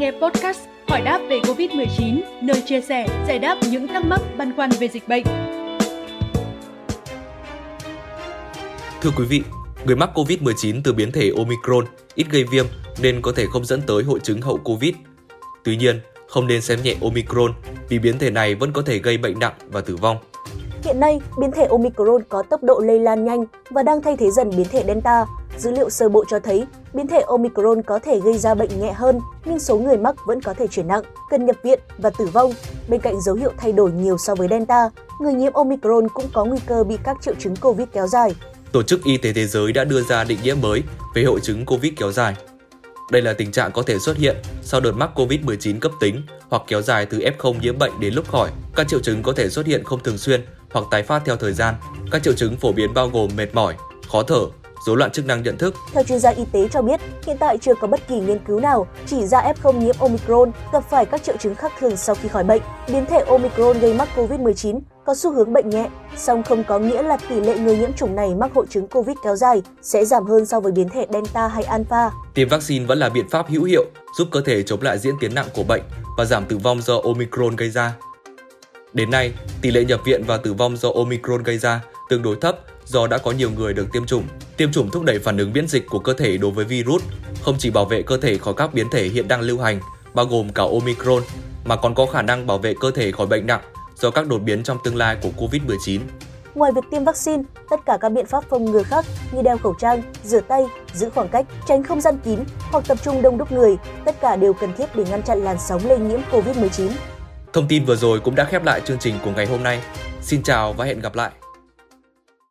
nghe podcast Hỏi đáp về Covid-19, nơi chia sẻ, giải đáp những thắc mắc băn khoăn về dịch bệnh. Thưa quý vị, người mắc Covid-19 từ biến thể Omicron ít gây viêm nên có thể không dẫn tới hội chứng hậu Covid. Tuy nhiên, không nên xem nhẹ Omicron vì biến thể này vẫn có thể gây bệnh nặng và tử vong. Hiện nay, biến thể Omicron có tốc độ lây lan nhanh và đang thay thế dần biến thể Delta. Dữ liệu sơ bộ cho thấy biến thể Omicron có thể gây ra bệnh nhẹ hơn, nhưng số người mắc vẫn có thể chuyển nặng, cần nhập viện và tử vong. Bên cạnh dấu hiệu thay đổi nhiều so với Delta, người nhiễm Omicron cũng có nguy cơ bị các triệu chứng COVID kéo dài. Tổ chức Y tế Thế giới đã đưa ra định nghĩa mới về hội chứng COVID kéo dài. Đây là tình trạng có thể xuất hiện sau đợt mắc COVID-19 cấp tính hoặc kéo dài từ F0 nhiễm bệnh đến lúc khỏi. Các triệu chứng có thể xuất hiện không thường xuyên hoặc tái phát theo thời gian. Các triệu chứng phổ biến bao gồm mệt mỏi, khó thở, rối loạn chức năng nhận thức. Theo chuyên gia y tế cho biết, hiện tại chưa có bất kỳ nghiên cứu nào chỉ ra F0 nhiễm Omicron gặp phải các triệu chứng khác thường sau khi khỏi bệnh. Biến thể Omicron gây mắc COVID-19 có xu hướng bệnh nhẹ, song không có nghĩa là tỷ lệ người nhiễm chủng này mắc hội chứng COVID kéo dài sẽ giảm hơn so với biến thể Delta hay Alpha. Tiêm vaccine vẫn là biện pháp hữu hiệu giúp cơ thể chống lại diễn tiến nặng của bệnh và giảm tử vong do Omicron gây ra. Đến nay, tỷ lệ nhập viện và tử vong do Omicron gây ra tương đối thấp do đã có nhiều người được tiêm chủng. Tiêm chủng thúc đẩy phản ứng miễn dịch của cơ thể đối với virus, không chỉ bảo vệ cơ thể khỏi các biến thể hiện đang lưu hành, bao gồm cả Omicron, mà còn có khả năng bảo vệ cơ thể khỏi bệnh nặng do các đột biến trong tương lai của COVID-19. Ngoài việc tiêm vaccine, tất cả các biện pháp phòng ngừa khác như đeo khẩu trang, rửa tay, giữ khoảng cách, tránh không gian kín hoặc tập trung đông đúc người, tất cả đều cần thiết để ngăn chặn làn sóng lây nhiễm COVID-19. Thông tin vừa rồi cũng đã khép lại chương trình của ngày hôm nay. Xin chào và hẹn gặp lại.